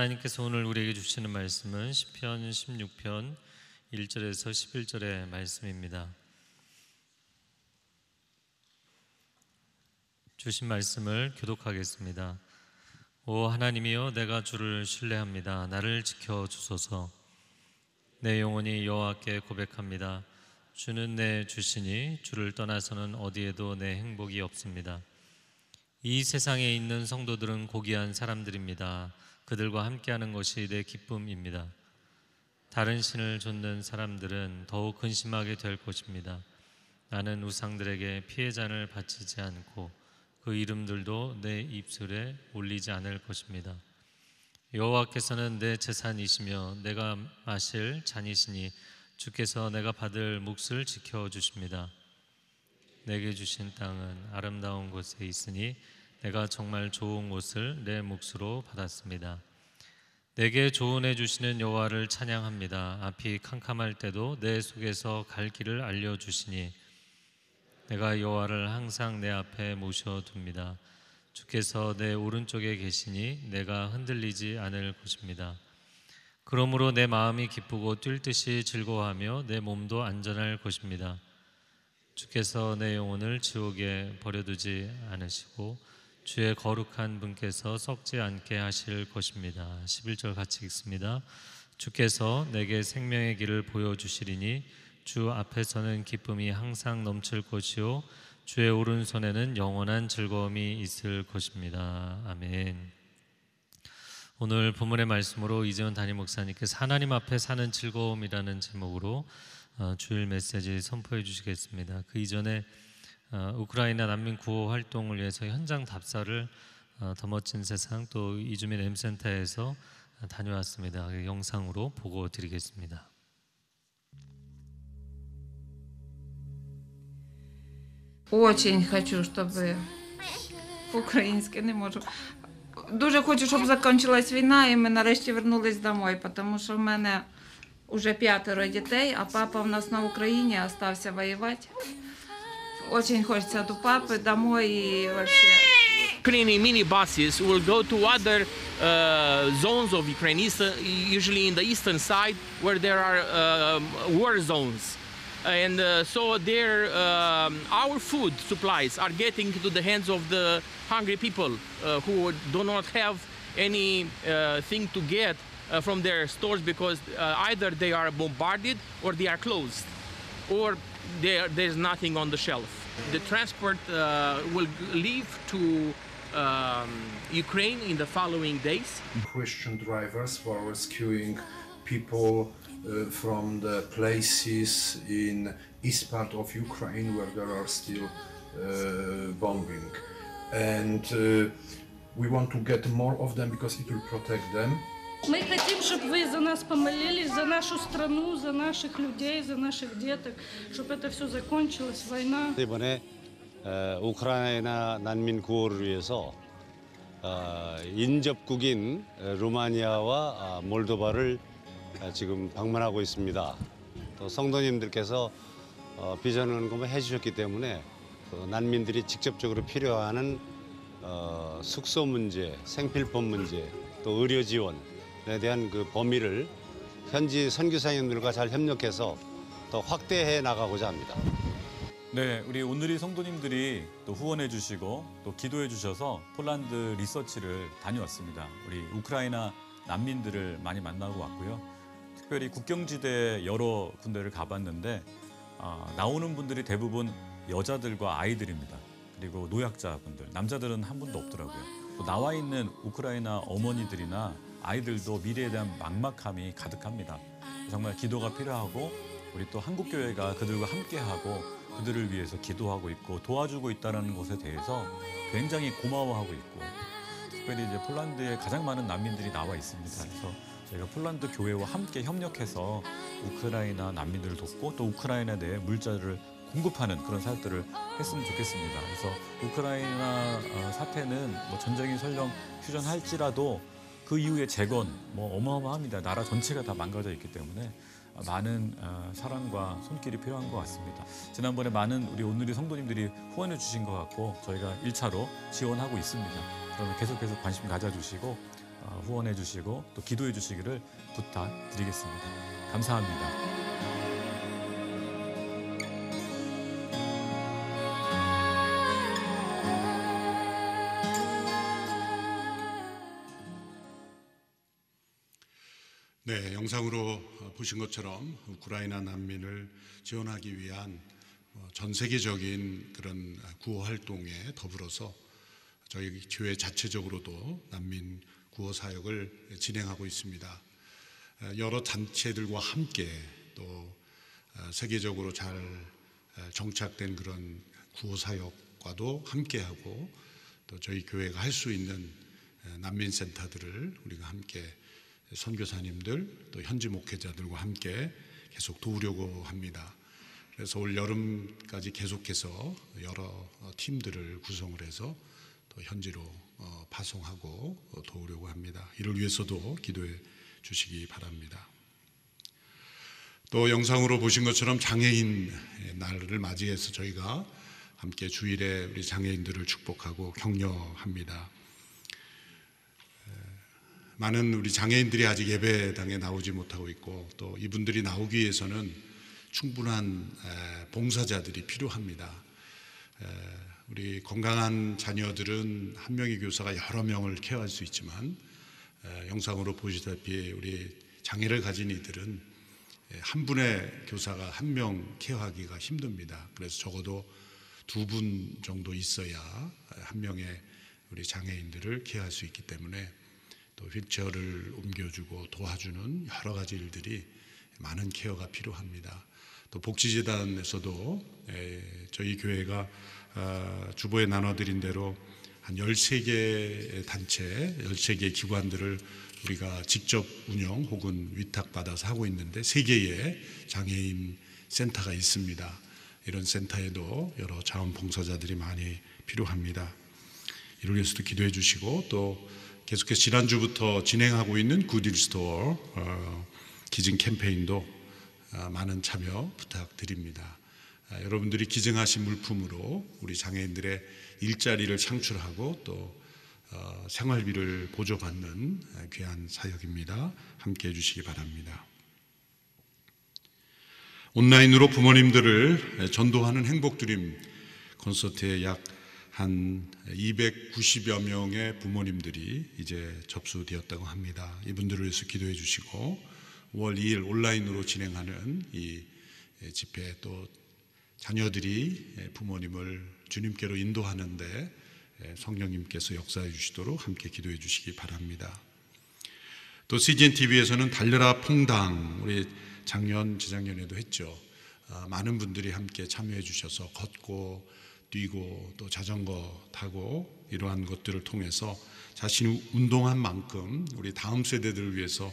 하나님께서 오늘 우리에게 주시는 말씀은 시편 16편 1절에서 11절의 말씀입니다. 주신 말씀을 교독하겠습니다. 오 하나님이여 내가 주를 신뢰합니다. 나를 지켜 주소서. 내 영혼이 여호와께 고백합니다. 주는 내 주시니 주를 떠나서는 어디에도 내 행복이 없습니다. 이 세상에 있는 성도들은 고귀한 사람들입니다. 그들과 함께하는 것이 내 기쁨입니다. 다른 신을 좇는 사람들은 더욱 근심하게 될 것입니다. 나는 우상들에게 피해잔을 바치지 않고 그 이름들도 내 입술에 올리지 않을 것입니다. 여호와께서는 내 재산이시며 내가 마실 잔이시니 주께서 내가 받을 몫을 지켜 주십니다. 내게 주신 땅은 아름다운 곳에 있으니 내가 정말 좋은 곳을 내 몫으로 받았습니다. 내게 조언해 주시는 여호와를 찬양합니다. 앞이 캄캄할 때도 내 속에서 갈 길을 알려 주시니 내가 여호와를 항상 내 앞에 모셔 둡니다. 주께서 내 오른쪽에 계시니 내가 흔들리지 않을 것입니다. 그러므로 내 마음이 기쁘고 뛸 듯이 즐거워하며 내 몸도 안전할 것입니다. 주께서 내 영혼을 지옥에 버려두지 않으시고 주의 거룩한 분께서 썩지 않게 하실 것입니다. 11절 같이 읽습니다. 주께서 내게 생명의 길을 보여주시리니 주 앞에서는 기쁨이 항상 넘칠 것이요 주의 오른손에는 영원한 즐거움이 있을 것입니다. 아멘. 오늘 본문의 말씀으로 이재원 담임 목사님께서 하나님 앞에 사는 즐거움이라는 제목으로 어, 주일 메시지 선포해 주시겠습니다. 그 이전에 어, 우크라이나 난민 구호 활동을 위해서 현장 답사를 어, 더 멋진 세상 또 이주민 M센터에서 다녀왔습니다. 그 영상으로 보고 드리겠습니다. Очень хочу, чтобы по-українськи не можу. Дуже хочу, щоб закінчилась війна і ми нарешті вернулись домой, тому що в мене вже п'ятеро дітей, а папа в нас на Україні остався воювати. Очень хочеться до папи домой і вообще. Ukrainian minibuses will go to other uh, zones of Ukraine, east, usually in the eastern side, where there are um, war zones. And uh, so there, um, our food supplies are getting into the hands of the hungry people uh, who do not have any uh, thing to get uh, from their stores because uh, either they are bombarded or they are closed or there, there's nothing on the shelf. The transport uh, will leave to um, Ukraine in the following days. Christian drivers who are rescuing people uh, from the places in east part of Ukraine where there are still uh, bombing. And uh, we want to get more of them because it will protect them. Мы хотим, чтобы вы за нас помолились, за нашу страну, за наших людей, за наших деток, чтобы это все закончилось, война. 이번에 어, 우크라이나 난민 구호를 위해서 어, 인접국인 어, 루마니아와 아, 몰도바를 어, 지금 방문하고 있습니다. 또 성도님들께서 어, 비전원금을 해주셨기 때문에 그 난민들이 직접적으로 필요하는 어, 숙소 문제, 생필품 문제, 또 의료 지원에 대한 그 범위를 현지 선교사님들과 잘 협력해서 더 확대해 나가고자 합니다. 네, 우리 오늘이 성도님들이 또 후원해 주시고 또 기도해 주셔서 폴란드 리서치를 다녀왔습니다. 우리 우크라이나 난민들을 많이 만나고 왔고요. 특별히 국경지대 여러 군데를 가봤는데 아, 나오는 분들이 대부분 여자들과 아이들입니다. 그리고 노약자분들, 남자들은 한 분도 없더라고요. 또 나와 있는 우크라이나 어머니들이나 아이들도 미래에 대한 막막함이 가득합니다. 정말 기도가 필요하고 우리 또 한국 교회가 그들과 함께하고 그들을 위해서 기도하고 있고 도와주고 있다는 것에 대해서 굉장히 고마워하고 있고 특별히 이제 폴란드에 가장 많은 난민들이 나와 있습니다. 그래서 저희가 폴란드 교회와 함께 협력해서 우크라이나 난민들을 돕고 또 우크라이나 내에 물자를 공급하는 그런 사역들을 했으면 좋겠습니다. 그래서 우크라이나 어, 사태는 뭐 전쟁이 설령 휴전할지라도 그 이후에 재건 뭐 어마어마합니다. 나라 전체가 다 망가져 있기 때문에 많은 어, 사랑과 손길이 필요한 것 같습니다. 지난번에 많은 우리 오늘의 성도님들이 후원해 주신 것 같고 저희가 일차로 지원하고 있습니다. 그러면 계속해서 관심 가져주시고 어, 후원해 주시고 또 기도해 주시기를 부탁드리겠습니다. 감사합니다. 영상으로 보신 것처럼 우크라이나 난민을 지원하기 위한 어, 전 세계적인 그런 구호 활동에 더불어서 저희 교회 자체적으로도 난민 구호 사역을 진행하고 있습니다. 어, 여러 단체들과 함께 또 어, 세계적으로 잘 어, 정착된 그런 구호 사역과도 함께하고 또 저희 교회가 할 수 있는 어, 난민 센터들을 우리가 함께 선교사님들 또 현지 목회자들과 함께 계속 도우려고 합니다. 그래서 올 여름까지 계속해서 여러 어, 팀들을 구성을 해서 또 현지로 어, 파송하고 어, 도우려고 합니다. 이를 위해서도 기도해 주시기 바랍니다. 또 영상으로 보신 것처럼 장애인 날을 맞이해서 저희가 함께 주일에 우리 장애인들을 축복하고 격려합니다. 많은 우리 장애인들이 아직 예배당에 나오지 못하고 있고 또 이분들이 나오기 위해서는 충분한 에, 봉사자들이 필요합니다. 에, 우리 건강한 자녀들은 한 명의 교사가 여러 명을 케어할 수 있지만 에, 영상으로 보시다시피 우리 장애를 가진 이들은 에, 한 분의 교사가 한 명 케어하기가 힘듭니다. 그래서 적어도 두 분 정도 있어야 한 명의 우리 장애인들을 케어할 수 있기 때문에 또 휠체어를 옮겨주고 도와주는 여러 가지 일들이 많은 케어가 필요합니다. 또 복지재단에서도 에, 저희 교회가 아, 주보에 나눠드린 대로 한 13개 단체, 13개 기관들을 우리가 직접 운영 혹은 위탁받아서 하고 있는데 세 개의 장애인 센터가 있습니다. 이런 센터에도 여러 자원봉사자들이 많이 필요합니다. 이를 위해서도 기도해 주시고 또 계속해서 지난주부터 진행하고 있는 굿윌 스토어 어, 기증 캠페인도 어, 많은 참여 부탁드립니다. 아, 여러분들이 기증하신 물품으로 우리 장애인들의 일자리를 창출하고 또 어, 생활비를 보조받는 아, 귀한 사역입니다. 함께 해주시기 바랍니다. 온라인으로 부모님들을 전도하는 행복드림 콘서트에 약 한 290여 명의 부모님들이 이제 접수되었다고 합니다. 이분들을 위해서 기도해 주시고 5월 2일 온라인으로 진행하는 이 집회 또 자녀들이 부모님을 주님께로 인도하는데 성령님께서 역사해 주시도록 함께 기도해 주시기 바랍니다. 또 CGN TV에서는 달려라 퐁당 우리 작년 재작년에도 했죠. 아, 많은 분들이 함께 참여해 주셔서 걷고 뛰고 또 자전거 타고 이러한 것들을 통해서 자신이 운동한 만큼 우리 다음 세대들을 위해서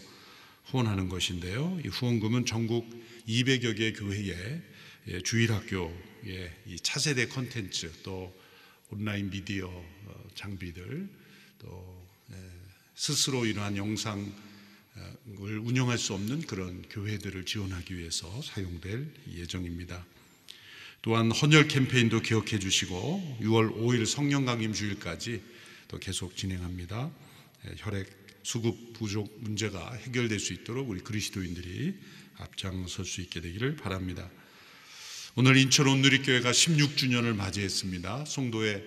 후원하는 것인데요. 이 후원금은 전국 200여 개 교회에 예, 주일학교에 이 차세대 콘텐츠 또 온라인 미디어 어, 장비들 또 예, 스스로 이러한 영상을 운영할 수 없는 그런 교회들을 지원하기 위해서 사용될 예정입니다. 또한 헌혈 캠페인도 기억해 주시고 6월 5일 성령 강림 주일까지 또 계속 진행합니다. 예, 혈액 수급 부족 문제가 해결될 수 있도록 우리 그리스도인들이 앞장설 수 있게 되기를 바랍니다. 오늘 인천 온누리교회가 16주년을 맞이했습니다. 송도에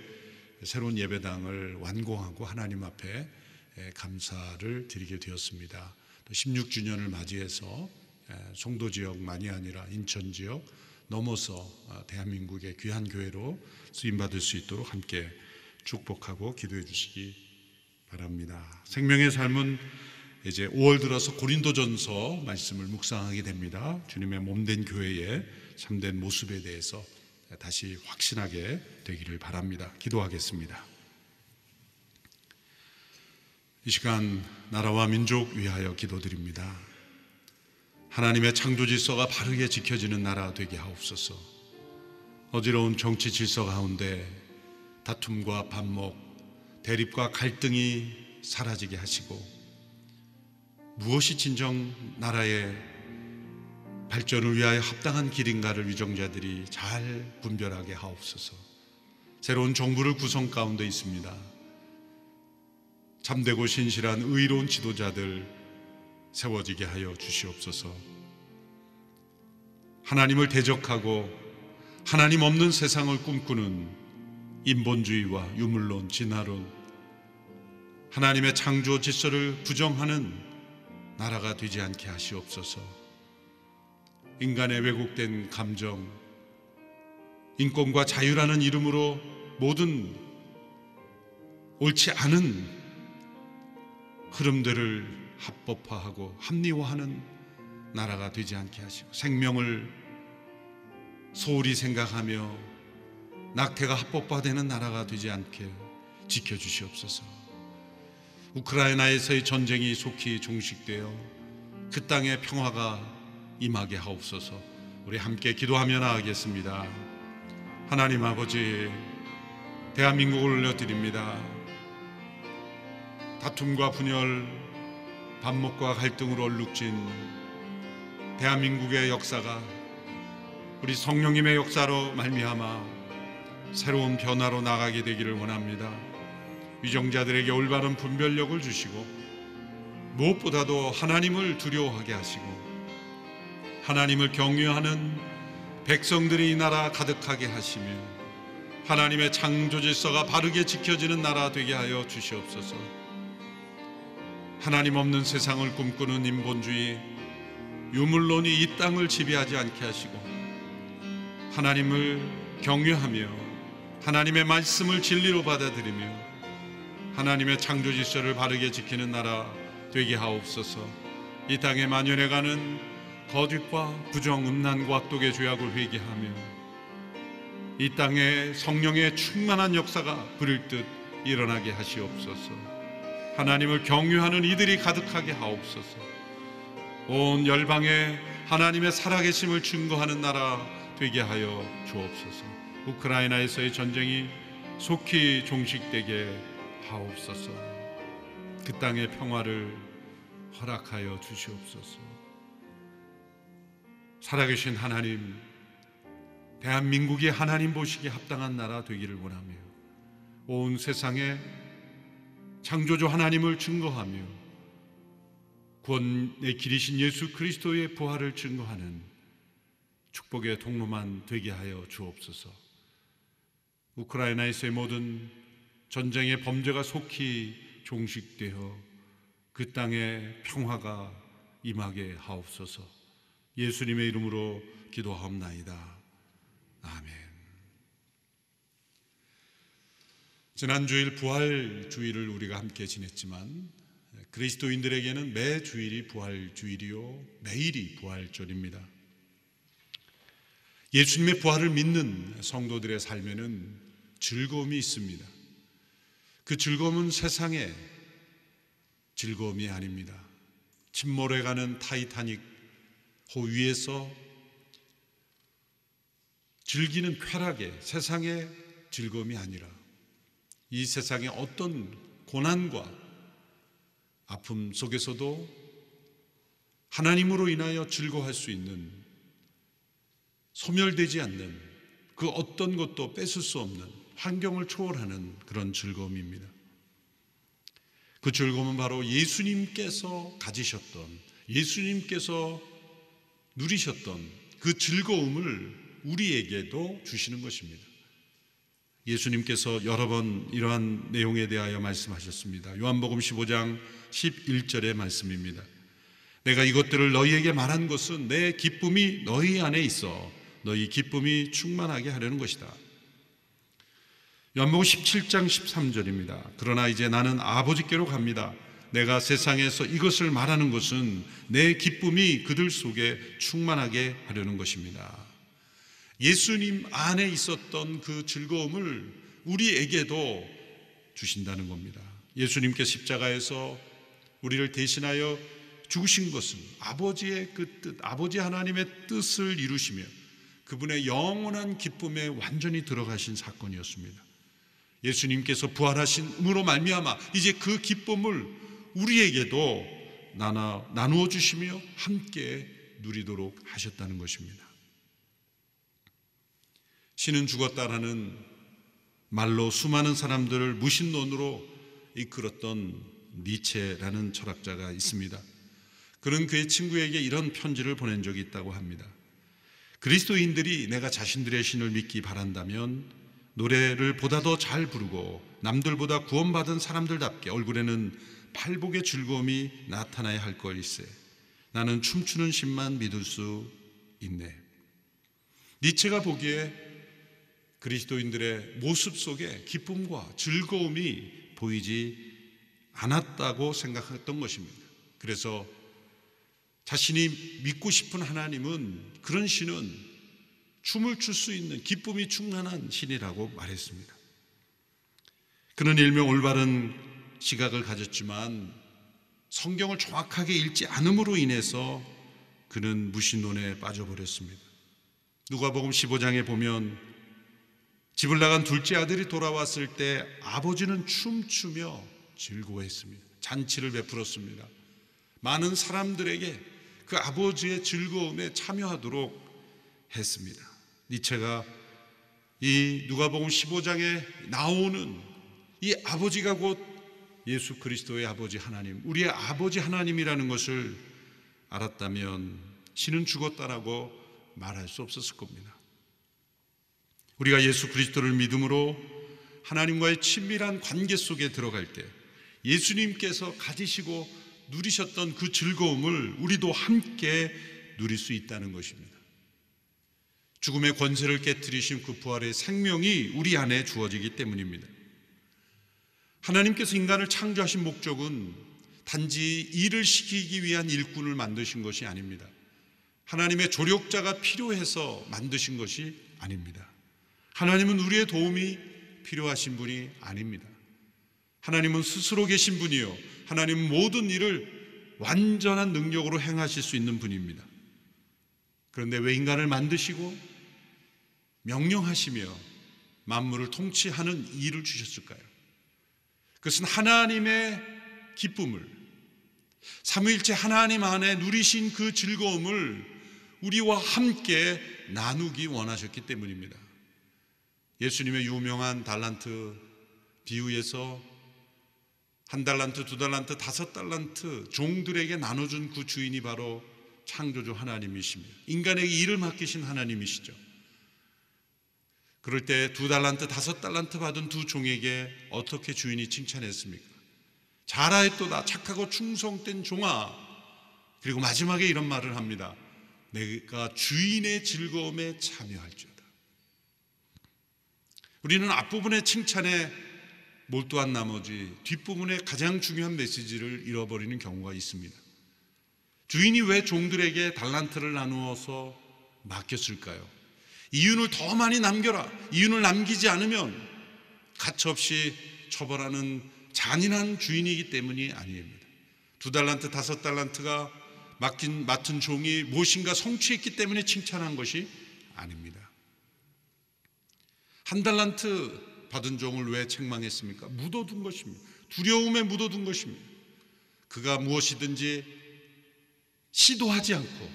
새로운 예배당을 완공하고 하나님 앞에 예, 감사를 드리게 되었습니다. 또 16주년을 맞이해서 예, 송도 지역만이 아니라 인천 지역 넘어서 어, 대한민국의 귀한 교회로 쓰임 받을 수 있도록 함께 축복하고 기도해 주시기 바랍니다. 생명의 삶은 이제 5월 들어서 고린도전서 말씀을 묵상하게 됩니다. 주님의 몸된 교회의 참된 모습에 대해서 다시 확신하게 되기를 바랍니다. 기도하겠습니다. 이 시간 나라와 민족 위하여 기도드립니다. 하나님의 창조 질서가 바르게 지켜지는 나라 되게 하옵소서. 어지러운 정치 질서 가운데 다툼과 반목, 대립과 갈등이 사라지게 하시고 무엇이 진정 나라의 발전을 위하여 합당한 길인가를 위정자들이 잘 분별하게 하옵소서. 새로운 정부를 구성 가운데 있습니다. 참되고 신실한 의로운 지도자들 세워지게 하여 주시옵소서. 하나님을 대적하고 하나님 없는 세상을 꿈꾸는 인본주의와 유물론, 진화론, 하나님의 창조 질서를 부정하는 나라가 되지 않게 하시옵소서. 인간의 왜곡된 감정, 인권과 자유라는 이름으로 모든 옳지 않은 흐름들을 합법화하고 합리화하는 나라가 되지 않게 하시고 생명을 소홀히 생각하며 낙태가 합법화되는 나라가 되지 않게 지켜주시옵소서. 우크라이나에서의 전쟁이 속히 종식되어 그 땅에 평화가 임하게 하옵소서. 우리 함께 기도하며 나아가겠습니다. 하나님 아버지, 대한민국을 올려드립니다. 다툼과 분열, 반목과 갈등으로 얼룩진 대한민국의 역사가 우리 성령님의 역사로 말미암아 새로운 변화로 나가게 되기를 원합니다. 위정자들에게 올바른 분별력을 주시고 무엇보다도 하나님을 두려워하게 하시고 하나님을 경외하는 백성들이 이 나라 가득하게 하시며 하나님의 창조 질서가 바르게 지켜지는 나라 되게 하여 주시옵소서. 하나님 없는 세상을 꿈꾸는 인본주의 유물론이 이 땅을 지배하지 않게 하시고 하나님을 경외하며 하나님의 말씀을 진리로 받아들이며 하나님의 창조 질서를 바르게 지키는 나라 되게 하옵소서. 이 땅에 만연해 가는 거짓과 부정, 음란과 악독의 죄악을 회개하며 이 땅에 성령의 충만한 역사가 부릴 듯 일어나게 하시옵소서. 하나님을 경유하는 이들이 가득하게 하옵소서. 온 열방에 하나님의 살아계심을 증거하는 나라 되게 하여 주옵소서. 우크라이나에서의 전쟁이 속히 종식되게 하옵소서. 그 땅의 평화를 허락하여 주시옵소서. 살아계신 하나님, 대한민국이 하나님 보시기에 합당한 나라 되기를 원하며 온 세상에 창조주 하나님을 증거하며 구원의 길이신 예수 그리스도의 부활을 증거하는 축복의 통로만 되게 하여 주옵소서. 우크라이나에서의 모든 전쟁의 범죄가 속히 종식되어 그 땅에 평화가 임하게 하옵소서. 예수님의 이름으로 기도하옵나이다. 아멘. 지난 주일 부활 주일을 우리가 함께 지냈지만 그리스도인들에게는 매 주일이 부활 주일이요 매일이 부활절입니다. 예수님의 부활을 믿는 성도들의 삶에는 즐거움이 있습니다. 그 즐거움은 세상의 즐거움이 아닙니다. 침몰해 가는 타이타닉 호 위에서 즐기는 쾌락의 세상의 즐거움이 아니라 이 세상의 어떤 고난과 아픔 속에서도 하나님으로 인하여 즐거워할 수 있는 소멸되지 않는 그 어떤 것도 뺏을 수 없는 환경을 초월하는 그런 즐거움입니다. 그 즐거움은 바로 예수님께서 가지셨던 예수님께서 누리셨던 그 즐거움을 우리에게도 주시는 것입니다. 예수님께서 여러 번 이러한 내용에 대하여 말씀하셨습니다. 요한복음 15장 11절의 말씀입니다. 내가 이것들을 너희에게 말한 것은 내 기쁨이 너희 안에 있어 너희 기쁨이 충만하게 하려는 것이다. 요한복음 17장 13절입니다. 그러나 이제 나는 아버지께로 갑니다. 내가 세상에서 이것을 말하는 것은 내 기쁨이 그들 속에 충만하게 하려는 것입니다. 예수님 안에 있었던 그 즐거움을 우리에게도 주신다는 겁니다. 예수님께 십자가에서 우리를 대신하여 죽으신 것은 아버지의 그 뜻, 아버지 하나님의 뜻을 이루시며 그분의 영원한 기쁨에 완전히 들어가신 사건이었습니다. 예수님께서 부활하신으로 말미암아 이제 그 기쁨을 우리에게도 나누어 주시며 함께 누리도록 하셨다는 것입니다. 신은 죽었다라는 말로 수많은 사람들을 무신론으로 이끌었던 니체라는 철학자가 있습니다. 그는 그의 친구에게 이런 편지를 보낸 적이 있다고 합니다. 그리스도인들이 내가 자신들의 신을 믿기 바란다면 노래를 보다 더 잘 부르고 남들보다 구원받은 사람들답게 얼굴에는 팔복의 즐거움이 나타나야 할 것일세. 나는 춤추는 신만 믿을 수 있네. 니체가 보기에 그리스도인들의 모습 속에 기쁨과 즐거움이 보이지 않았다고 생각했던 것입니다. 그래서 자신이 믿고 싶은 하나님은 그런 신은 춤을 출 수 있는 기쁨이 충만한 신이라고 말했습니다. 그는 일명 올바른 시각을 가졌지만 성경을 정확하게 읽지 않음으로 인해서 그는 무신론에 빠져버렸습니다. 누가복음 15장에 보면 집을 나간 둘째 아들이 돌아왔을 때 아버지는 춤추며 즐거워했습니다. 잔치를 베풀었습니다. 많은 사람들에게 그 아버지의 즐거움에 참여하도록 했습니다. 니체가 이 누가복음 15장에 나오는 이 아버지가 곧 예수 그리스도의 아버지 하나님, 우리의 아버지 하나님이라는 것을 알았다면 신은 죽었다라고 말할 수 없었을 겁니다. 우리가 예수 그리스도를 믿음으로 하나님과의 친밀한 관계 속에 들어갈 때 예수님께서 가지시고 누리셨던 그 즐거움을 우리도 함께 누릴 수 있다는 것입니다. 죽음의 권세를 깨뜨리신 그 부활의 생명이 우리 안에 주어지기 때문입니다. 하나님께서 인간을 창조하신 목적은 단지 일을 시키기 위한 일꾼을 만드신 것이 아닙니다. 하나님의 조력자가 필요해서 만드신 것이 아닙니다. 하나님은 우리의 도움이 필요하신 분이 아닙니다. 하나님은 스스로 계신 분이요. 하나님은 모든 일을 완전한 능력으로 행하실 수 있는 분입니다. 그런데 왜 인간을 만드시고 명령하시며 만물을 통치하는 일을 주셨을까요? 그것은 하나님의 기쁨을 삼위일체 하나님 안에 누리신 그 즐거움을 우리와 함께 나누기 원하셨기 때문입니다. 예수님의 유명한 달란트 비유에서 한 달란트, 두 달란트, 다섯 달란트 종들에게 나눠준 그 주인이 바로 창조주 하나님이십니다. 인간에게 일을 맡기신 하나님이시죠. 그럴 때 두 달란트, 다섯 달란트 받은 두 종에게 어떻게 주인이 칭찬했습니까? 잘하였도다 착하고 충성된 종아. 그리고 마지막에 이런 말을 합니다. 내가 주인의 즐거움에 참여할지어다. 우리는 앞부분의 칭찬에 몰두한 나머지 뒷부분에 가장 중요한 메시지를 잃어버리는 경우가 있습니다. 주인이 왜 종들에게 달란트를 나누어서 맡겼을까요? 이윤을 더 많이 남겨라. 이윤을 남기지 않으면 가차없이 처벌하는 잔인한 주인이기 때문이 아닙니다. 두 달란트, 다섯 달란트가 맡긴, 맡은 종이 무엇인가 성취했기 때문에 칭찬한 것이 아닙니다. 한 달란트 받은 종을 왜 책망했습니까? 묻어둔 것입니다. 두려움에 묻어둔 것입니다. 그가 무엇이든지 시도하지 않고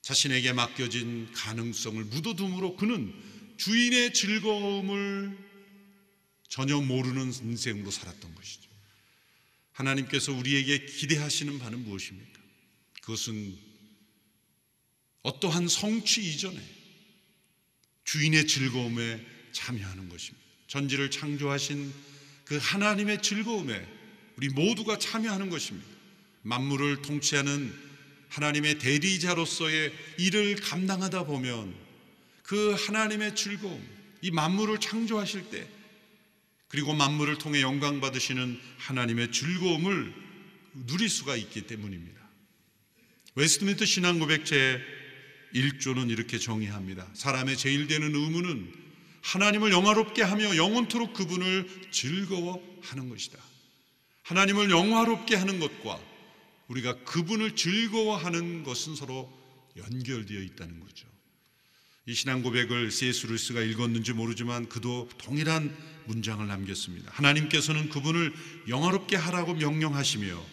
자신에게 맡겨진 가능성을 묻어둠으로 그는 주인의 즐거움을 전혀 모르는 인생으로 살았던 것이죠. 하나님께서 우리에게 기대하시는 바는 무엇입니까? 그것은 어떠한 성취 이전에 주인의 즐거움에 참여하는 것입니다. 전지를 창조하신 그 하나님의 즐거움에 우리 모두가 참여하는 것입니다. 만물을 통치하는 하나님의 대리자로서의 일을 감당하다 보면 그 하나님의 즐거움, 이 만물을 창조하실 때 그리고 만물을 통해 영광 받으시는 하나님의 즐거움을 누릴 수가 있기 때문입니다. 웨스트민스터 신앙 고백 제 1조는 이렇게 정의합니다. 사람의 제일 되는 의무는 하나님을 영화롭게 하며 영원토록 그분을 즐거워하는 것이다. 하나님을 영화롭게 하는 것과 우리가 그분을 즐거워하는 것은 서로 연결되어 있다는 거죠. 이 신앙 고백을 C.S. 루스가 읽었는지 모르지만 그도 동일한 문장을 남겼습니다. 하나님께서는 그분을 영화롭게 하라고 명령하시며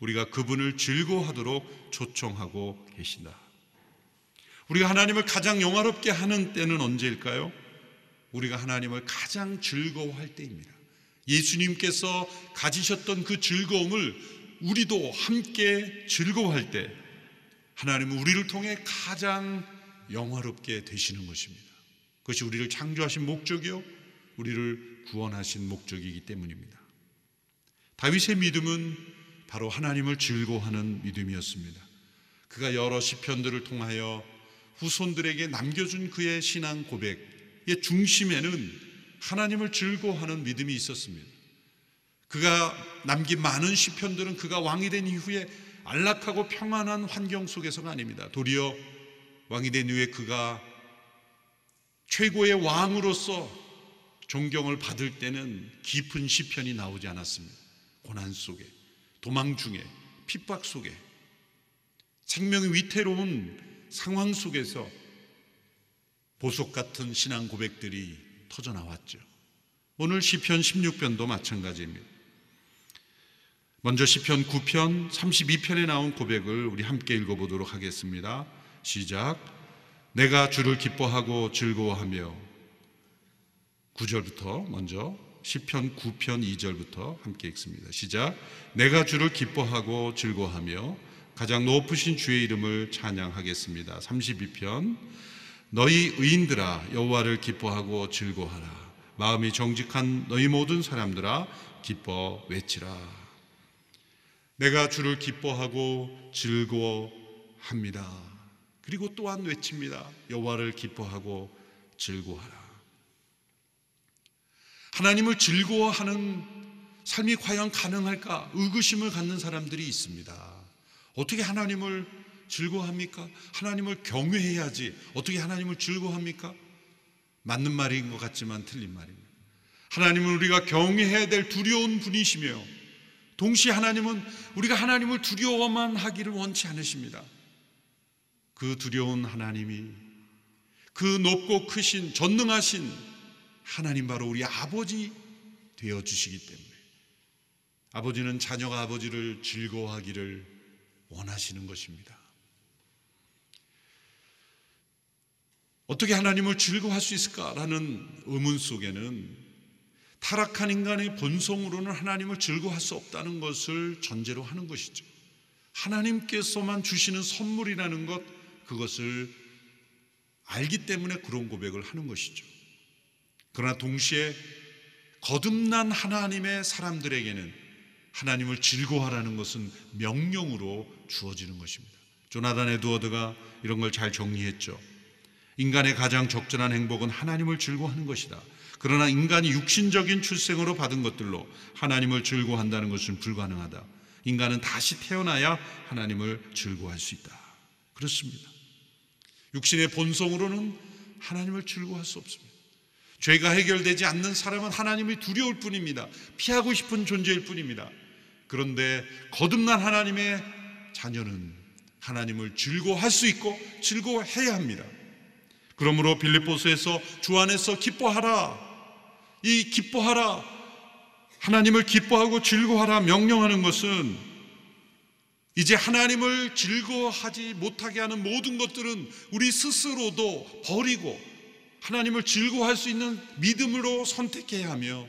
우리가 그분을 즐거워하도록 초청하고 계신다. 우리가 하나님을 가장 영화롭게 하는 때는 언제일까요? 우리가 하나님을 가장 즐거워할 때입니다. 예수님께서 가지셨던 그 즐거움을 우리도 함께 즐거워할 때 하나님은 우리를 통해 가장 영화롭게 되시는 것입니다. 그것이 우리를 창조하신 목적이요, 우리를 구원하신 목적이기 때문입니다. 다윗의 믿음은 바로 하나님을 즐거워하는 믿음이었습니다. 그가 여러 시편들을 통하여 후손들에게 남겨준 그의 신앙 고백의 중심에는 하나님을 즐거워하는 믿음이 있었습니다. 그가 남긴 많은 시편들은 그가 왕이 된 이후에 안락하고 평안한 환경 속에서가 아닙니다. 도리어 왕이 된 이후에 그가 최고의 왕으로서 존경을 받을 때는 깊은 시편이 나오지 않았습니다. 고난 속에, 도망 중에, 핍박 속에, 생명이 위태로운 상황 속에서 보석 같은 신앙 고백들이 터져 나왔죠. 오늘 시편 16편도 마찬가지입니다. 먼저 시편 9편 32편에 나온 고백을 우리 함께 읽어 보도록 하겠습니다. 시작. 내가 주를 기뻐하고 즐거워하며 9절부터 먼저 시편 9편 2절부터 함께 읽습니다. 시작. 내가 주를 기뻐하고 즐거워하며 가장 높으신 주의 이름을 찬양하겠습니다. 32편 너희 의인들아 여호와를 기뻐하고 즐거워하라. 마음이 정직한 너희 모든 사람들아 기뻐 외치라. 내가 주를 기뻐하고 즐거워합니다. 그리고 또한 외칩니다. 여호와를 기뻐하고 즐거워하라. 하나님을 즐거워하는 삶이 과연 가능할까? 의구심을 갖는 사람들이 있습니다. 어떻게 하나님을 즐거워합니까? 하나님을 경외해야지. 어떻게 하나님을 즐거워합니까? 맞는 말인 것 같지만 틀린 말입니다. 하나님은 우리가 경외해야 될 두려운 분이시며 동시에 하나님은 우리가 하나님을 두려워만 하기를 원치 않으십니다. 그 두려운 하나님이 그 높고 크신 전능하신 하나님 바로 우리 아버지 되어 주시기 때문에 아버지는 자녀가 아버지를 즐거워하기를 원하시는 것입니다. 어떻게 하나님을 즐거워할 수 있을까라는 의문 속에는 타락한 인간의 본성으로는 하나님을 즐거워할 수 없다는 것을 전제로 하는 것이죠. 하나님께서만 주시는 선물이라는 것, 그것을 알기 때문에 그런 고백을 하는 것이죠. 그러나 동시에 거듭난 하나님의 사람들에게는 하나님을 즐거워하라는 것은 명령으로 주어지는 것입니다. 조나단 에드워드가 이런 걸 잘 정리했죠. 인간의 가장 적절한 행복은 하나님을 즐거워하는 것이다. 그러나 인간이 육신적인 출생으로 받은 것들로 하나님을 즐거워한다는 것은 불가능하다. 인간은 다시 태어나야 하나님을 즐거워할 수 있다. 그렇습니다. 육신의 본성으로는 하나님을 즐거워할 수 없습니다. 죄가 해결되지 않는 사람은 하나님이 두려울 뿐입니다. 피하고 싶은 존재일 뿐입니다. 그런데 거듭난 하나님의 자녀는 하나님을 즐거워할 수 있고 즐거워해야 합니다. 그러므로 빌립보스에서 주 안에서 기뻐하라. 이 기뻐하라. 하나님을 기뻐하고 즐거워하라 명령하는 것은 이제 하나님을 즐거워하지 못하게 하는 모든 것들은 우리 스스로도 버리고 하나님을 즐거워할 수 있는 믿음으로 선택해야 하며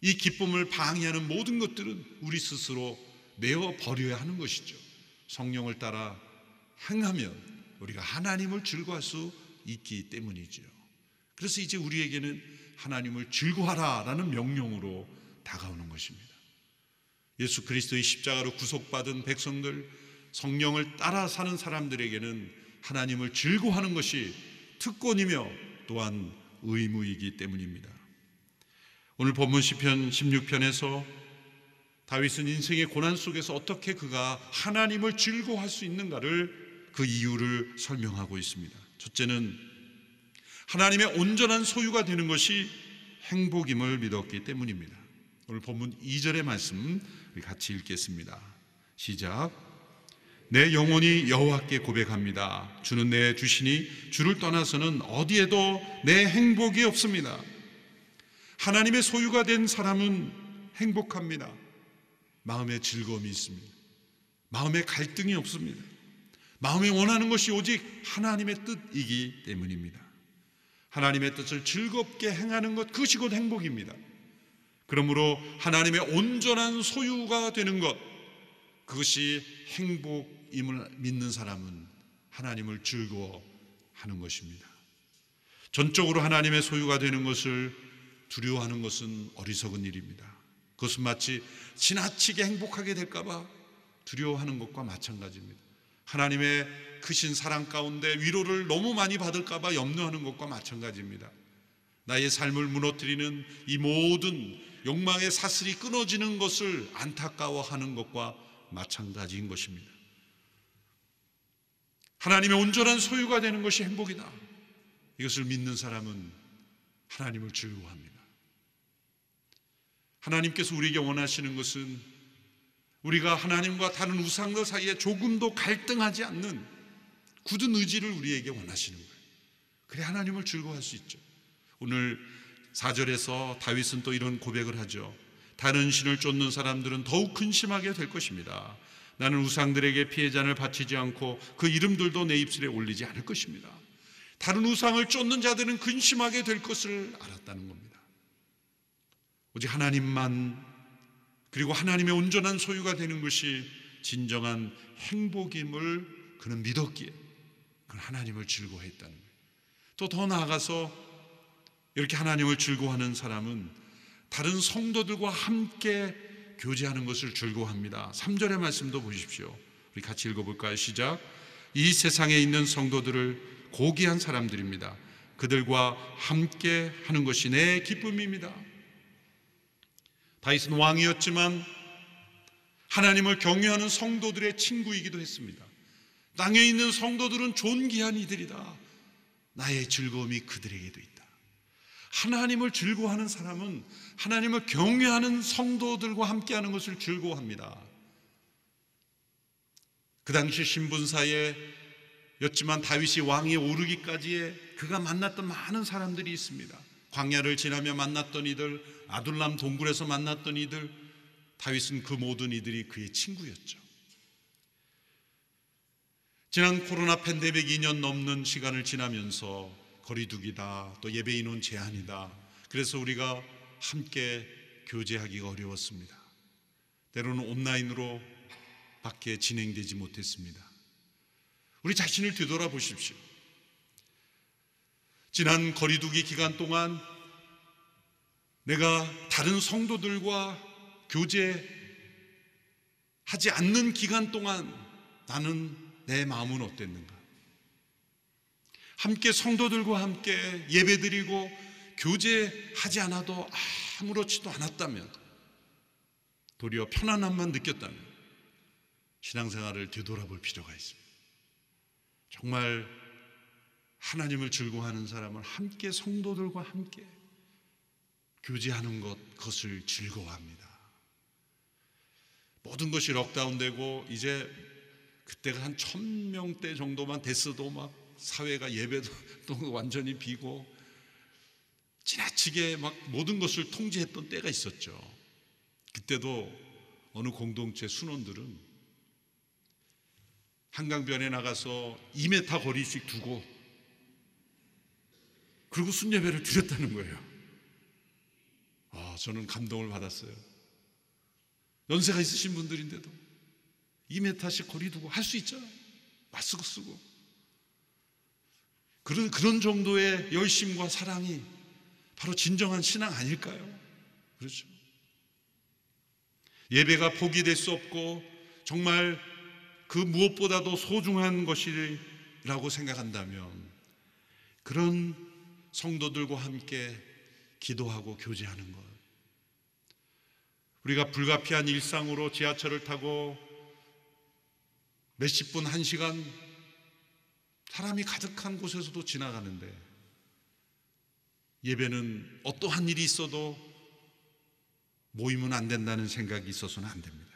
이 기쁨을 방해하는 모든 것들은 우리 스스로 내어 버려야 하는 것이죠. 성령을 따라 행하면 우리가 하나님을 즐거워할 수 있기 때문이죠. 그래서 이제 우리에게는 하나님을 즐거워하라라는 명령으로 다가오는 것입니다. 예수 그리스도의 십자가로 구속받은 백성들, 성령을 따라 사는 사람들에게는 하나님을 즐거워하는 것이 특권이며 또한 의무이기 때문입니다. 오늘 본문 시편 16편에서 다윗은 인생의 고난 속에서 어떻게 그가 하나님을 즐거워할 수 있는가를 그 이유를 설명하고 있습니다. 첫째는 하나님의 온전한 소유가 되는 것이 행복임을 믿었기 때문입니다. 오늘 본문 2절의 말씀 우리 같이 읽겠습니다. 시작. 내 영혼이 여호와께 고백합니다. 주는 내 주시니 주를 떠나서는 어디에도 내 행복이 없습니다. 하나님의 소유가 된 사람은 행복합니다. 마음에 즐거움이 있습니다. 마음에 갈등이 없습니다. 마음에 원하는 것이 오직 하나님의 뜻이기 때문입니다. 하나님의 뜻을 즐겁게 행하는 것, 그것이 곧 행복입니다. 그러므로 하나님의 온전한 소유가 되는 것, 그것이 행복임을 믿는 사람은 하나님을 즐거워하는 것입니다. 전적으로 하나님의 소유가 되는 것을 두려워하는 것은 어리석은 일입니다. 그것은 마치 지나치게 행복하게 될까봐 두려워하는 것과 마찬가지입니다. 하나님의 크신 사랑 가운데 위로를 너무 많이 받을까봐 염려하는 것과 마찬가지입니다. 나의 삶을 무너뜨리는 이 모든 욕망의 사슬이 끊어지는 것을 안타까워하는 것과 마찬가지인 것입니다. 하나님의 온전한 소유가 되는 것이 행복이다. 이것을 믿는 사람은 하나님을 즐거워합니다. 하나님께서 우리에게 원하시는 것은 우리가 하나님과 다른 우상들 사이에 조금도 갈등하지 않는 굳은 의지를 우리에게 원하시는 거예요. 그래 하나님을 즐거워할 수 있죠. 오늘 4절에서 다윗은 또 이런 고백을 하죠. 다른 신을 쫓는 사람들은 더욱 근심하게 될 것입니다. 나는 우상들에게 피해잔을 바치지 않고 그 이름들도 내 입술에 올리지 않을 것입니다. 다른 우상을 쫓는 자들은 근심하게 될 것을 알았다는 겁니다. 오직 하나님만 그리고 하나님의 온전한 소유가 되는 것이 진정한 행복임을 그는 믿었기에 그는 하나님을 즐거워했다는 거예요. 또 더 나아가서 이렇게 하나님을 즐거워하는 사람은 다른 성도들과 함께 교제하는 것을 즐거워합니다. 3절의 말씀도 보십시오. 우리 같이 읽어볼까요? 시작. 이 세상에 있는 성도들을 고귀한 사람들입니다. 그들과 함께 하는 것이 내 기쁨입니다. 다윗은 왕이었지만 하나님을 경외하는 성도들의 친구이기도 했습니다. 땅에 있는 성도들은 존귀한 이들이다. 나의 즐거움이 그들에게도 있다. 하나님을 즐거워하는 사람은 하나님을 경외하는 성도들과 함께하는 것을 즐거워합니다. 그 당시 신분사에 였지만 다윗이 왕이 오르기까지에 그가 만났던 많은 사람들이 있습니다. 광야를 지나며 만났던 이들, 아둘람 동굴에서 만났던 이들, 다윗은 그 모든 이들이 그의 친구였죠. 지난 코로나 팬데믹 2년 넘는 시간을 지나면서 거리두기다, 또 예배 인원 제한이다. 그래서 우리가 함께 교제하기가 어려웠습니다. 때로는 온라인으로 밖에 진행되지 못했습니다. 우리 자신을 되돌아 보십시오. 지난 거리두기 기간 동안 내가 다른 성도들과 교제하지 않는 기간 동안 나는 내 마음은 어땠는가? 함께 성도들과 함께 예배드리고 교제하지 않아도 아무렇지도 않았다면 도리어 편안함만 느꼈다면 신앙생활을 되돌아볼 필요가 있습니다. 정말 하나님을 즐거워하는 사람은 함께 성도들과 함께 교제하는 것 그것을 즐거워합니다. 모든 것이 럭다운되고 이제 그때가 한 천 명대 정도만 됐어도 막 사회가 예배도 또 완전히 비고 지나치게 막 모든 것을 통제했던 때가 있었죠. 그때도 어느 공동체 순원들은 한강변에 나가서 2m 거리씩 두고 그리고 순예배를 드렸다는 거예요. 아, 저는 감동을 받았어요. 연세가 있으신 분들인데도 2m씩 거리 두고 할 수 있잖아요. 마스크 쓰고. 그런, 그런 정도의 열심과 사랑이 바로 진정한 신앙 아닐까요? 그렇죠. 예배가 포기될 수 없고 정말 그 무엇보다도 소중한 것이라고 생각한다면 그런 성도들과 함께 기도하고 교제하는 것. 우리가 불가피한 일상으로 지하철을 타고 몇십 분, 한 시간 사람이 가득한 곳에서도 지나가는데 예배는 어떠한 일이 있어도 모이면 안 된다는 생각이 있어서는 안 됩니다.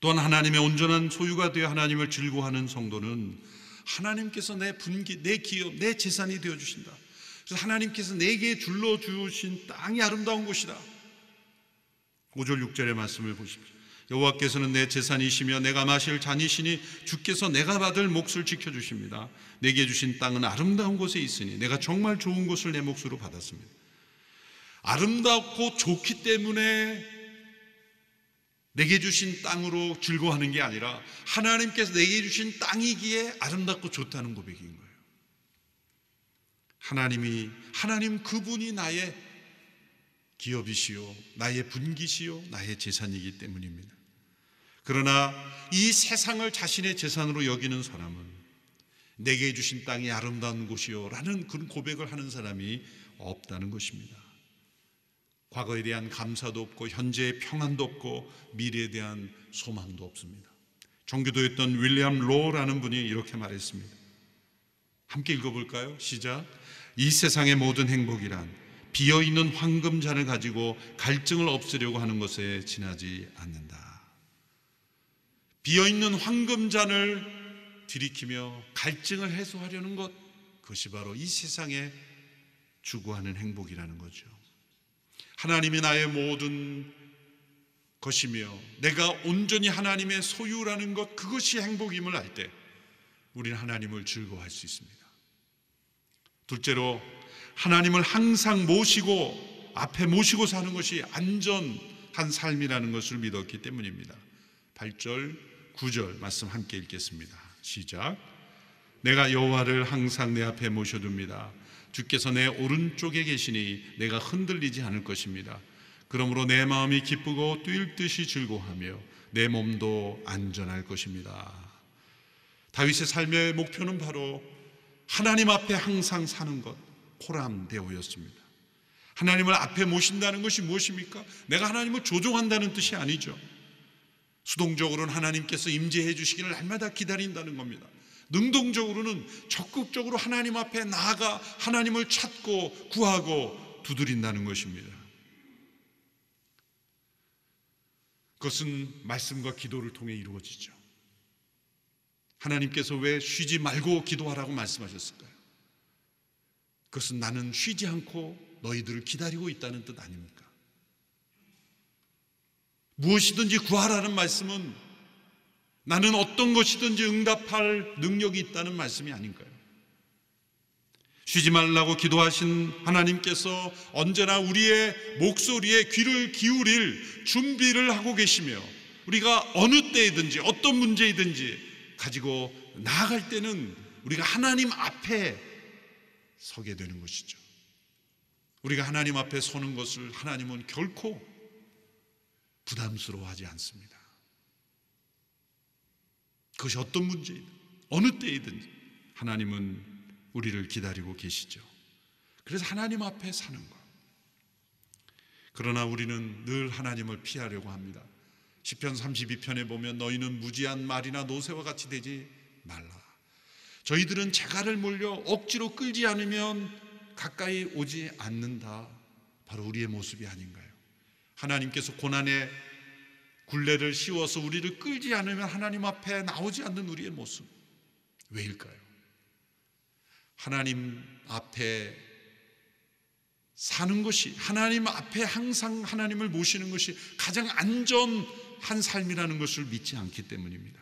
또한 하나님의 온전한 소유가 되어 하나님을 즐거워하는 성도는 하나님께서 내 분기, 내 기업, 내 재산이 되어 주신다. 그래서 하나님께서 내게 줄러 주신 땅이 아름다운 곳이다. 5절 6절의 말씀을 보십시오. 여호와께서는 내 재산이시며 내가 마실 잔이시니 주께서 내가 받을 몫을 지켜 주십니다. 내게 주신 땅은 아름다운 곳에 있으니 내가 정말 좋은 곳을 내 몫으로 받았습니다. 아름답고 좋기 때문에 내게 주신 땅으로 즐거워하는 게 아니라 하나님께서 내게 주신 땅이기에 아름답고 좋다는 고백인 거예요. 하나님이 하나님 그분이 나의 기업이시요 나의 분기시요 나의 재산이기 때문입니다. 그러나 이 세상을 자신의 재산으로 여기는 사람은 내게 주신 땅이 아름다운 곳이요 라는 그런 고백을 하는 사람이 없다는 것입니다. 과거에 대한 감사도 없고 현재의 평안도 없고 미래에 대한 소망도 없습니다. 종교도였던 윌리엄 로라는 분이 이렇게 말했습니다. 함께 읽어볼까요? 시작. 이 세상의 모든 행복이란 비어 있는 황금 잔을 가지고 갈증을 없애려고 하는 것에 지나지 않는다. 비어 있는 황금 잔을 들이키며 갈증을 해소하려는 것 그것이 바로 이 세상에 추구하는 행복이라는 거죠. 하나님이 나의 모든 것이며 내가 온전히 하나님의 소유라는 것 그것이 행복임을 알 때 우리는 하나님을 즐거워할 수 있습니다. 둘째로 하나님을 항상 모시고 앞에 모시고 사는 것이 안전한 삶이라는 것을 믿었기 때문입니다. 8절, 9절 말씀 함께 읽겠습니다. 시작. 내가 여호와를 항상 내 앞에 모셔둡니다. 주께서 내 오른쪽에 계시니 내가 흔들리지 않을 것입니다. 그러므로 내 마음이 기쁘고 뛸 듯이 즐거워하며 내 몸도 안전할 것입니다. 다윗의 삶의 목표는 바로 하나님 앞에 항상 사는 것, 포람대오였습니다. 하나님을 앞에 모신다는 것이 무엇입니까? 내가 하나님을 조종한다는 뜻이 아니죠. 수동적으로는 하나님께서 임재해 주시기를 날마다 기다린다는 겁니다. 능동적으로는 적극적으로 하나님 앞에 나아가 하나님을 찾고 구하고 두드린다는 것입니다. 그것은 말씀과 기도를 통해 이루어지죠. 하나님께서 왜 쉬지 말고 기도하라고 말씀하셨을까요? 그것은 나는 쉬지 않고 너희들을 기다리고 있다는 뜻 아닙니까? 무엇이든지 구하라는 말씀은 나는 어떤 것이든지 응답할 능력이 있다는 말씀이 아닌가요? 쉬지 말라고 기도하신 하나님께서 언제나 우리의 목소리에 귀를 기울일 준비를 하고 계시며 우리가 어느 때이든지 어떤 문제이든지 가지고 나아갈 때는 우리가 하나님 앞에 서게 되는 것이죠. 우리가 하나님 앞에 서는 것을 하나님은 결코 부담스러워하지 않습니다. 그것이 어떤 문제이든 어느 때이든 하나님은 우리를 기다리고 계시죠. 그래서 하나님 앞에 사는 것. 그러나 우리는 늘 하나님을 피하려고 합니다. 시편 32편에 보면 너희는 무지한 말이나 노새와 같이 되지 말라. 저희들은 재갈을 몰려 억지로 끌지 않으면 가까이 오지 않는다. 바로 우리의 모습이 아닌가요? 하나님께서 고난의 굴레를 씌워서 우리를 끌지 않으면 하나님 앞에 나오지 않는 우리의 모습. 왜일까요? 하나님 앞에 사는 것이 하나님 앞에 항상 하나님을 모시는 것이 가장 안전한 삶이라는 것을 믿지 않기 때문입니다.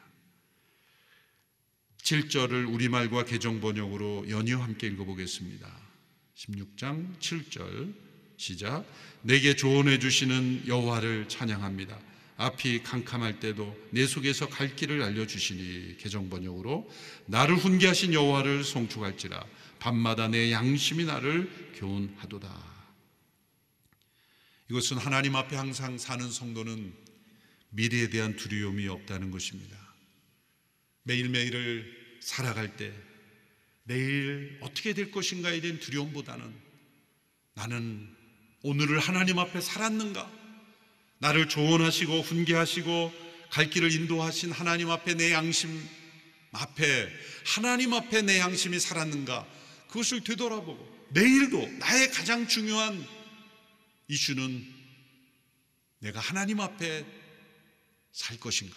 7절을 우리말과 개정 번역으로 연이어 함께 읽어보겠습니다. 16장 7절 시작. 내게 조언해 주시는 여호와를 찬양합니다. 앞이 캄캄할 때도 내 속에서 갈 길을 알려 주시니 개정 번역으로 나를 훈계하신 여호와를 송축할지라 밤마다 내 양심이 나를 교훈하도다. 이것은 하나님 앞에 항상 사는 성도는 미래에 대한 두려움이 없다는 것입니다. 매일매일을 살아갈 때 내일 어떻게 될 것인가에 대한 두려움보다는 나는 오늘을 하나님 앞에 살았는가? 나를 조언하시고 훈계하시고 갈 길을 인도하신 하나님 앞에 내 양심 앞에 하나님 앞에 내 양심이 살았는가? 그것을 되돌아보고 내일도 나의 가장 중요한 이슈는 내가 하나님 앞에 살 것인가?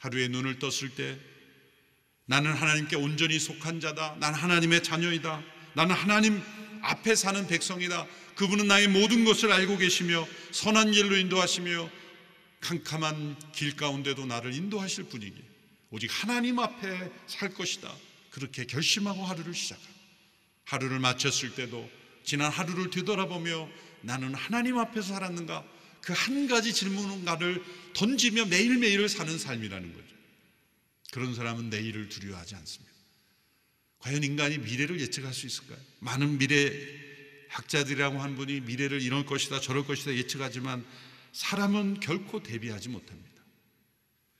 하루에 눈을 떴을 때 나는 하나님께 온전히 속한 자다. 나는 하나님의 자녀이다. 나는 하나님 앞에 사는 백성이다. 그분은 나의 모든 것을 알고 계시며 선한 길로 인도하시며 캄캄한 길 가운데도 나를 인도하실 분이기 오직 하나님 앞에 살 것이다. 그렇게 결심하고 하루를 시작합니다. 하루를 마쳤을 때도 지난 하루를 되돌아보며 나는 하나님 앞에서 살았는가? 그 한 가지 질문가를 던지며 매일매일을 사는 삶이라는 거죠. 그런 사람은 내일을 두려워하지 않습니다. 과연 인간이 미래를 예측할 수 있을까요? 많은 미래 학자들이라고 한 분이 미래를 이럴 것이다 저럴 것이다 예측하지만 사람은 결코 대비하지 못합니다.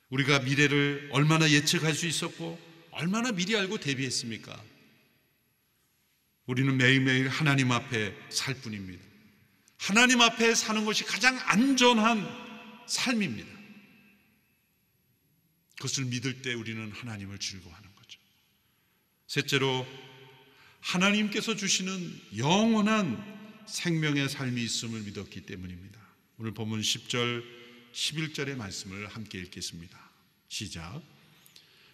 우리가 미래를 얼마나 예측할 수 있었고 얼마나 미리 알고 대비했습니까? 우리는 매일매일 하나님 앞에 살 뿐입니다. 하나님 앞에 사는 것이 가장 안전한 삶입니다. 그것을 믿을 때 우리는 하나님을 즐거워하는 거죠. 셋째로 하나님께서 주시는 영원한 생명의 삶이 있음을 믿었기 때문입니다. 오늘 본문 10절, 11절의 말씀을 함께 읽겠습니다. 시작.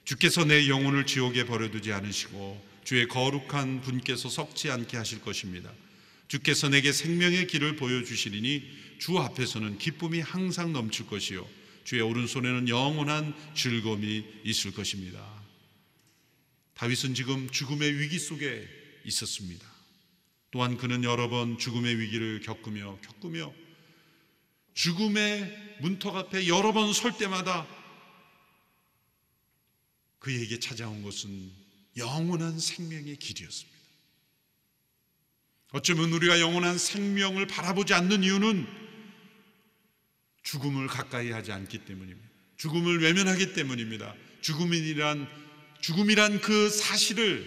주께서 내 영혼을 지옥에 버려두지 않으시고 주의 거룩한 분께서 썩지 않게 하실 것입니다. 주께서 내게 생명의 길을 보여주시리니 주 앞에서는 기쁨이 항상 넘칠 것이요 주의 오른손에는 영원한 즐거움이 있을 것입니다. 다윗은 지금 죽음의 위기 속에 있었습니다. 또한 그는 여러 번 죽음의 위기를 겪으며 겪으며 죽음의 문턱 앞에 여러 번 설 때마다 그에게 찾아온 것은 영원한 생명의 길이었습니다. 어쩌면 우리가 영원한 생명을 바라보지 않는 이유는 죽음을 가까이 하지 않기 때문입니다. 죽음을 외면하기 때문입니다. 죽음이란 죽음이란 그 사실을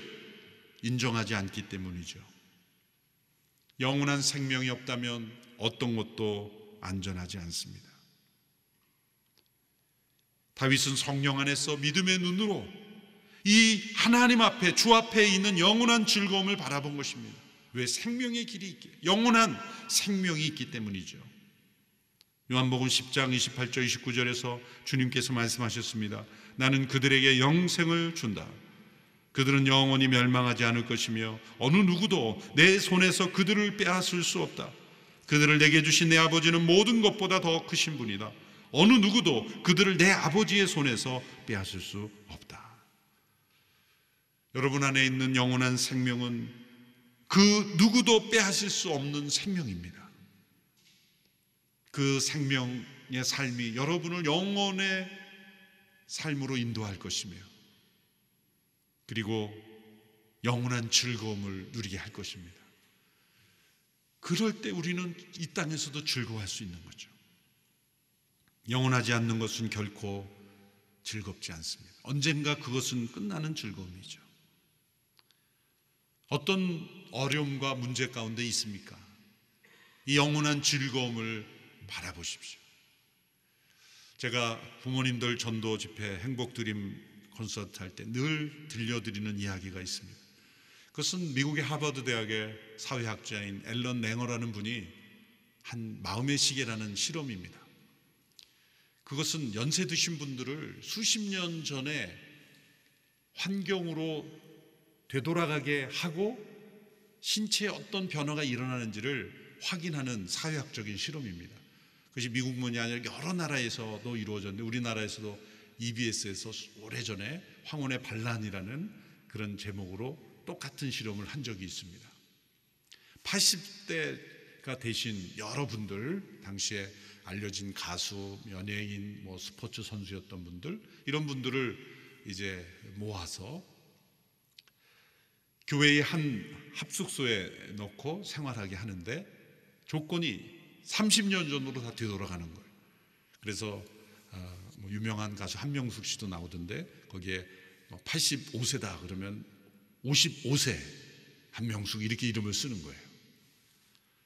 인정하지 않기 때문이죠. 영원한 생명이 없다면 어떤 것도 안전하지 않습니다. 다윗은 성령 안에서 믿음의 눈으로 이 하나님 앞에 주 앞에 있는 영원한 즐거움을 바라본 것입니다. 왜 생명의 길이 있기 영원한 생명이 있기 때문이죠. 요한복음 10장 28절 29절에서 주님께서 말씀하셨습니다. 나는 그들에게 영생을 준다. 그들은 영원히 멸망하지 않을 것이며 어느 누구도 내 손에서 그들을 빼앗을 수 없다. 그들을 내게 주신 내 아버지는 모든 것보다 더 크신 분이다. 어느 누구도 그들을 내 아버지의 손에서 빼앗을 수 없다. 여러분 안에 있는 영원한 생명은 그 누구도 빼앗을 수 없는 생명입니다. 그 생명의 삶이 여러분을 영원의 삶으로 인도할 것이며 그리고 영원한 즐거움을 누리게 할 것입니다. 그럴 때 우리는 이 땅에서도 즐거워할 수 있는 거죠. 영원하지 않는 것은 결코 즐겁지 않습니다. 언젠가 그것은 끝나는 즐거움이죠. 어떤 어려움과 문제 가운데 있습니까? 이 영원한 즐거움을 바라보십시오. 제가 부모님들 전도 집회 행복드림 콘서트 할 때 늘 들려드리는 이야기가 있습니다. 그것은 미국의 하버드 대학의 사회학자인 앨런 랭어라는 분이 한 마음의 시계라는 실험입니다. 그것은 연세 드신 분들을 수십 년 전에 환경으로 되돌아가게 하고 신체에 어떤 변화가 일어나는지를 확인하는 사회학적인 실험입니다. 그것이 미국만이 아니라 여러 나라에서도 이루어졌는데 우리나라에서도 EBS에서 오래전에 황혼의 반란이라는 그런 제목으로 똑같은 실험을 한 적이 있습니다. 80대가 되신 여러분들 당시에 알려진 가수, 연예인, 뭐 스포츠 선수였던 분들 이런 분들을 이제 모아서 교회의 한 합숙소에 넣고 생활하게 하는데 조건이 30년 전으로 다 되돌아가는 거예요. 그래서 어, 뭐 유명한 가수 한명숙 씨도 나오던데 거기에 85세다 그러면 55세 한명숙 이렇게 이름을 쓰는 거예요.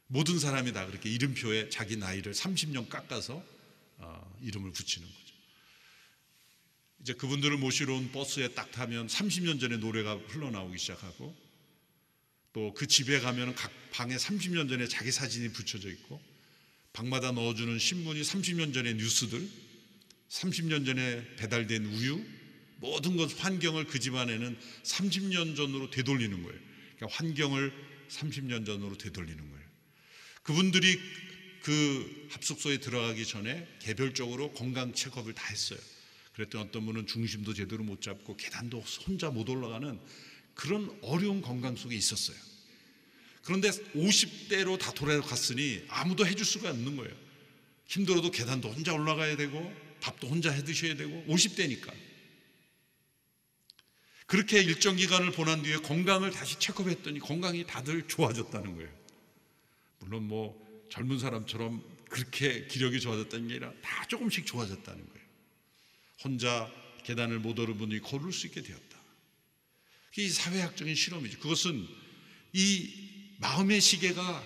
모든 사람이 다 그렇게 이름표에 자기 나이를 30년 깎아서 어, 이름을 붙이는 거죠. 이제 그분들을 모시러 온 버스에 딱 타면 30년 전에 노래가 흘러나오기 시작하고 또 그 집에 가면 각 방에 30년 전에 자기 사진이 붙여져 있고 방마다 넣어주는 신문이 30년 전의 뉴스들, 30년 전에 배달된 우유, 모든 것 환경을 그 집안에는 30년 전으로 되돌리는 거예요. 그러니까 환경을 30년 전으로 되돌리는 거예요. 그분들이 그 합숙소에 들어가기 전에 개별적으로 건강 체크업을 다 했어요. 그랬더니 어떤 분은 중심도 제대로 못 잡고 계단도 혼자 못 올라가는 그런 어려운 건강 속에 있었어요. 그런데 50대로 다 돌아갔으니 아무도 해줄 수가 없는 거예요. 힘들어도 계단도 혼자 올라가야 되고 밥도 혼자 해 드셔야 되고 50대니까. 그렇게 일정 기간을 보낸 뒤에 건강을 다시 체크했더니 건강이 다들 좋아졌다는 거예요. 물론 뭐 젊은 사람처럼 그렇게 기력이 좋아졌다는 게 아니라 다 조금씩 좋아졌다는 거예요. 혼자 계단을 못 오른 분이 걸을 수 있게 되었다. 이 사회학적인 실험이죠. 그것은 이 마음의 시계가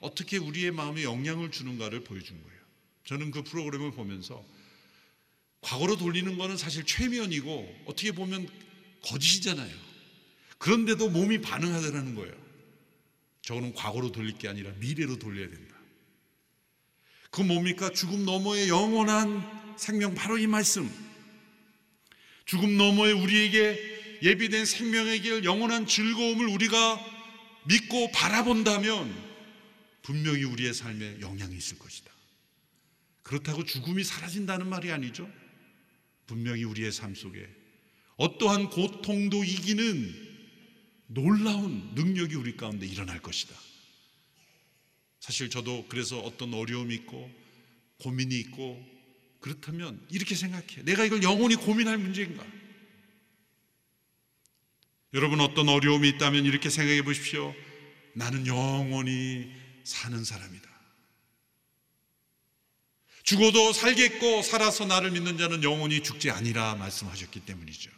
어떻게 우리의 마음에 영향을 주는가를 보여준 거예요. 저는 그 프로그램을 보면서 과거로 돌리는 거는 사실 최면이고 어떻게 보면 거짓이잖아요. 그런데도 몸이 반응하더라는 거예요. 저거는 과거로 돌릴 게 아니라 미래로 돌려야 된다. 그 뭡니까? 죽음 너머의 영원한 생명 바로 이 말씀. 죽음 너머에 우리에게 예비된 생명의 길 영원한 즐거움을 우리가 믿고 바라본다면 분명히 우리의 삶에 영향이 있을 것이다. 그렇다고 죽음이 사라진다는 말이 아니죠. 분명히 우리의 삶 속에 어떠한 고통도 이기는 놀라운 능력이 우리 가운데 일어날 것이다. 사실 저도 그래서 어떤 어려움이 있고 고민이 있고 그렇다면 이렇게 생각해. 내가 이걸 영원히 고민할 문제인가? 여러분 어떤 어려움이 있다면 이렇게 생각해 보십시오. 나는 영원히 사는 사람이다. 죽어도 살겠고 살아서 나를 믿는 자는 영원히 죽지 아니라 말씀하셨기 때문이죠.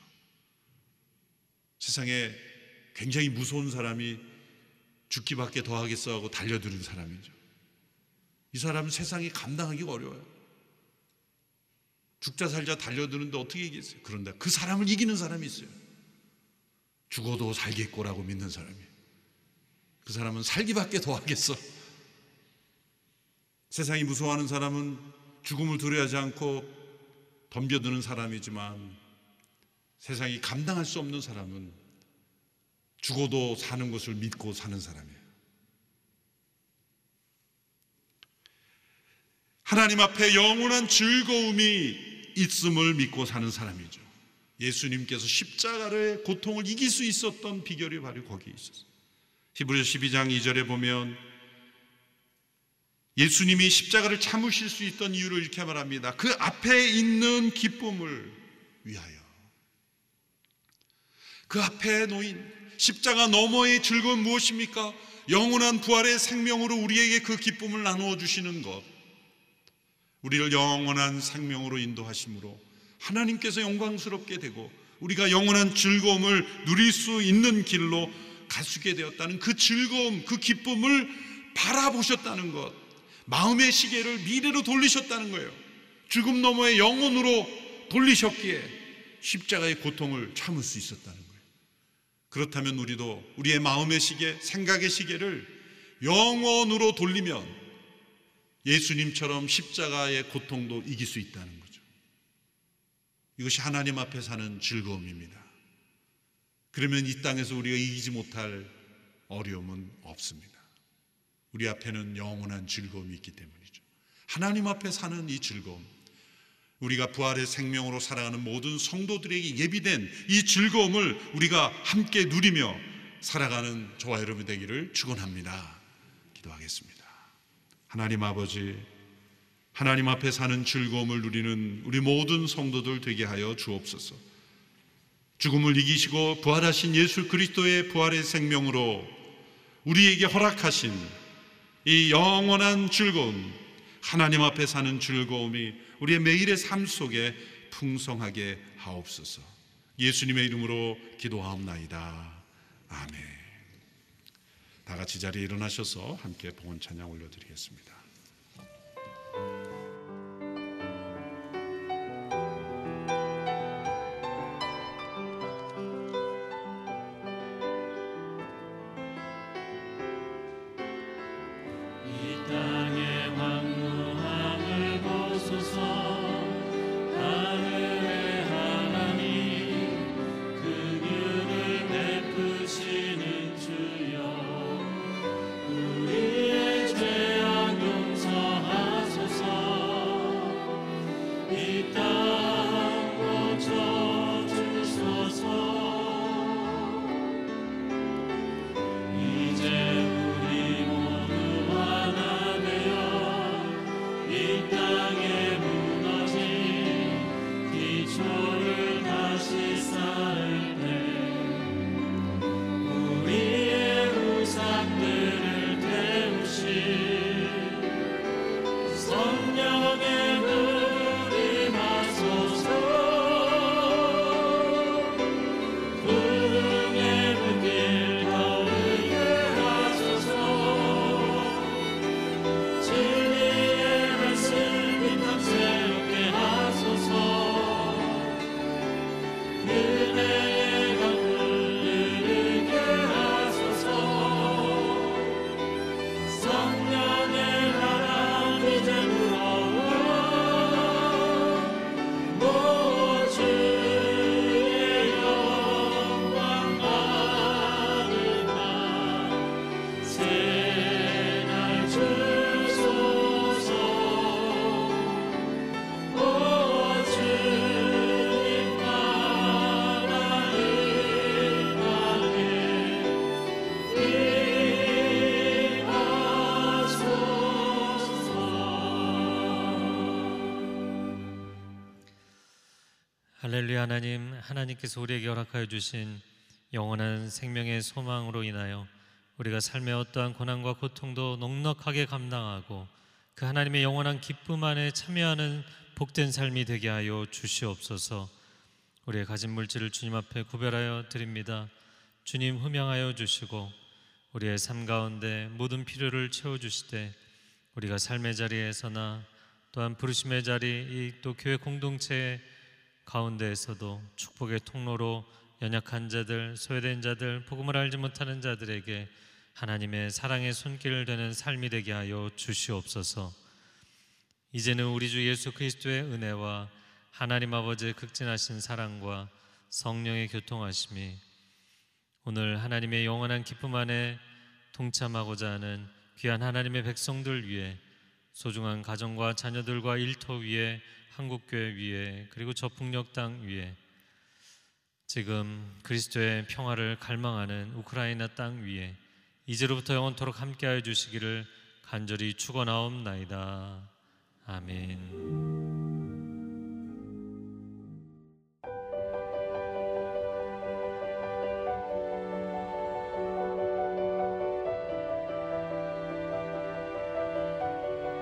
세상에 굉장히 무서운 사람이 죽기밖에 더 하겠어 하고 달려드는 사람이죠. 이 사람은 세상이 감당하기 어려워요. 죽자 살자 달려드는데 어떻게 이기겠어요? 그런데 그 사람을 이기는 사람이 있어요. 죽어도 살겠고라고 믿는 사람이. 그 사람은 살기밖에 더 하겠어. 세상이 무서워하는 사람은 죽음을 두려워하지 않고 덤벼드는 사람이지만 세상이 감당할 수 없는 사람은 죽어도 사는 것을 믿고 사는 사람이에요. 하나님 앞에 영원한 즐거움이 있음을 믿고 사는 사람이죠. 예수님께서 십자가의 고통을 이길 수 있었던 비결이 바로 거기에 있었어요. 히브리서 12장 2절에 보면 예수님이 십자가를 참으실 수 있던 이유를 이렇게 말합니다. 그 앞에 있는 기쁨을 위하여. 그 앞에 놓인 십자가 너머의 즐거움 무엇입니까? 영원한 부활의 생명으로 우리에게 그 기쁨을 나누어 주시는 것. 우리를 영원한 생명으로 인도하심으로 하나님께서 영광스럽게 되고 우리가 영원한 즐거움을 누릴 수 있는 길로 있게 되었다는 그 즐거움, 그 기쁨을 바라보셨다는 것. 마음의 시계를 미래로 돌리셨다는 거예요. 죽음 너머의 영혼으로 돌리셨기에 십자가의 고통을 참을 수 있었다는 거예요. 그렇다면 우리도 우리의 마음의 시계, 생각의 시계를 영원으로 돌리면 예수님처럼 십자가의 고통도 이길 수 있다는 거죠. 이것이 하나님 앞에 사는 즐거움입니다. 그러면 이 땅에서 우리가 이기지 못할 어려움은 없습니다. 우리 앞에는 영원한 즐거움이 있기 때문이죠. 하나님 앞에 사는 이 즐거움, 우리가 부활의 생명으로 살아가는 모든 성도들에게 예비된 이 즐거움을 우리가 함께 누리며 살아가는 저와 여러분 되기를 축원합니다. 기도하겠습니다. 하나님 아버지, 하나님 앞에 사는 즐거움을 누리는 우리 모든 성도들 되게 하여 주옵소서. 죽음을 이기시고 부활하신 예수 그리스도의 부활의 생명으로 우리에게 허락하신 이 영원한 즐거움, 하나님 앞에 사는 즐거움이 우리의 매일의 삶 속에 풍성하게 하옵소서. 예수님의 이름으로 기도하옵나이다. 아멘. 다 같이 자리에 일어나셔서 함께 봉헌 찬양 올려드리겠습니다. 하나님, 하나님께서 우리에게 허락하여 주신 영원한 생명의 소망으로 인하여 우리가 삶의 어떠한 고난과 고통도 넉넉하게 감당하고 그 하나님의 영원한 기쁨 안에 참여하는 복된 삶이 되게 하여 주시옵소서. 우리의 가진 물질을 주님 앞에 구별하여 드립니다. 주님 흠양하여 주시고 우리의 삶 가운데 모든 필요를 채워 주시되 우리가 삶의 자리에서나 또한 부르심의 자리 이 또 교회 공동체 가운데에서도 축복의 통로로 연약한 자들, 소외된 자들, 복음을 알지 못하는 자들에게 하나님의 사랑의 손길을 되는 삶이 되게 하여 주시옵소서. 이제는 우리 주 예수 그리스도의 은혜와 하나님 아버지의 극진하신 사랑과 성령의 교통하심이 오늘 하나님의 영원한 기쁨 안에 동참하고자 하는 귀한 하나님의 백성들 위해 소중한 가정과 자녀들과 일터 위에 한국교회 위에 그리고 저 북녘 땅 위에 지금 그리스도의 평화를 갈망하는 우크라이나 땅 위에 이제로부터 영원토록 함께하여 주시기를 간절히 축원하옵나이다. 아멘.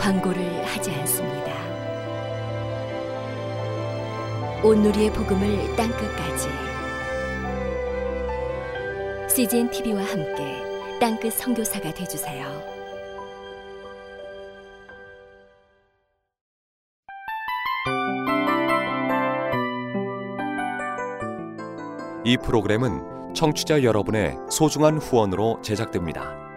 광고를 하지 않습니다. 온누리의 복음을 땅끝까지 CGN TV와 함께 땅끝 선교사가 되주세요. 이 프로그램은 청취자 여러분의 소중한 후원으로 제작됩니다.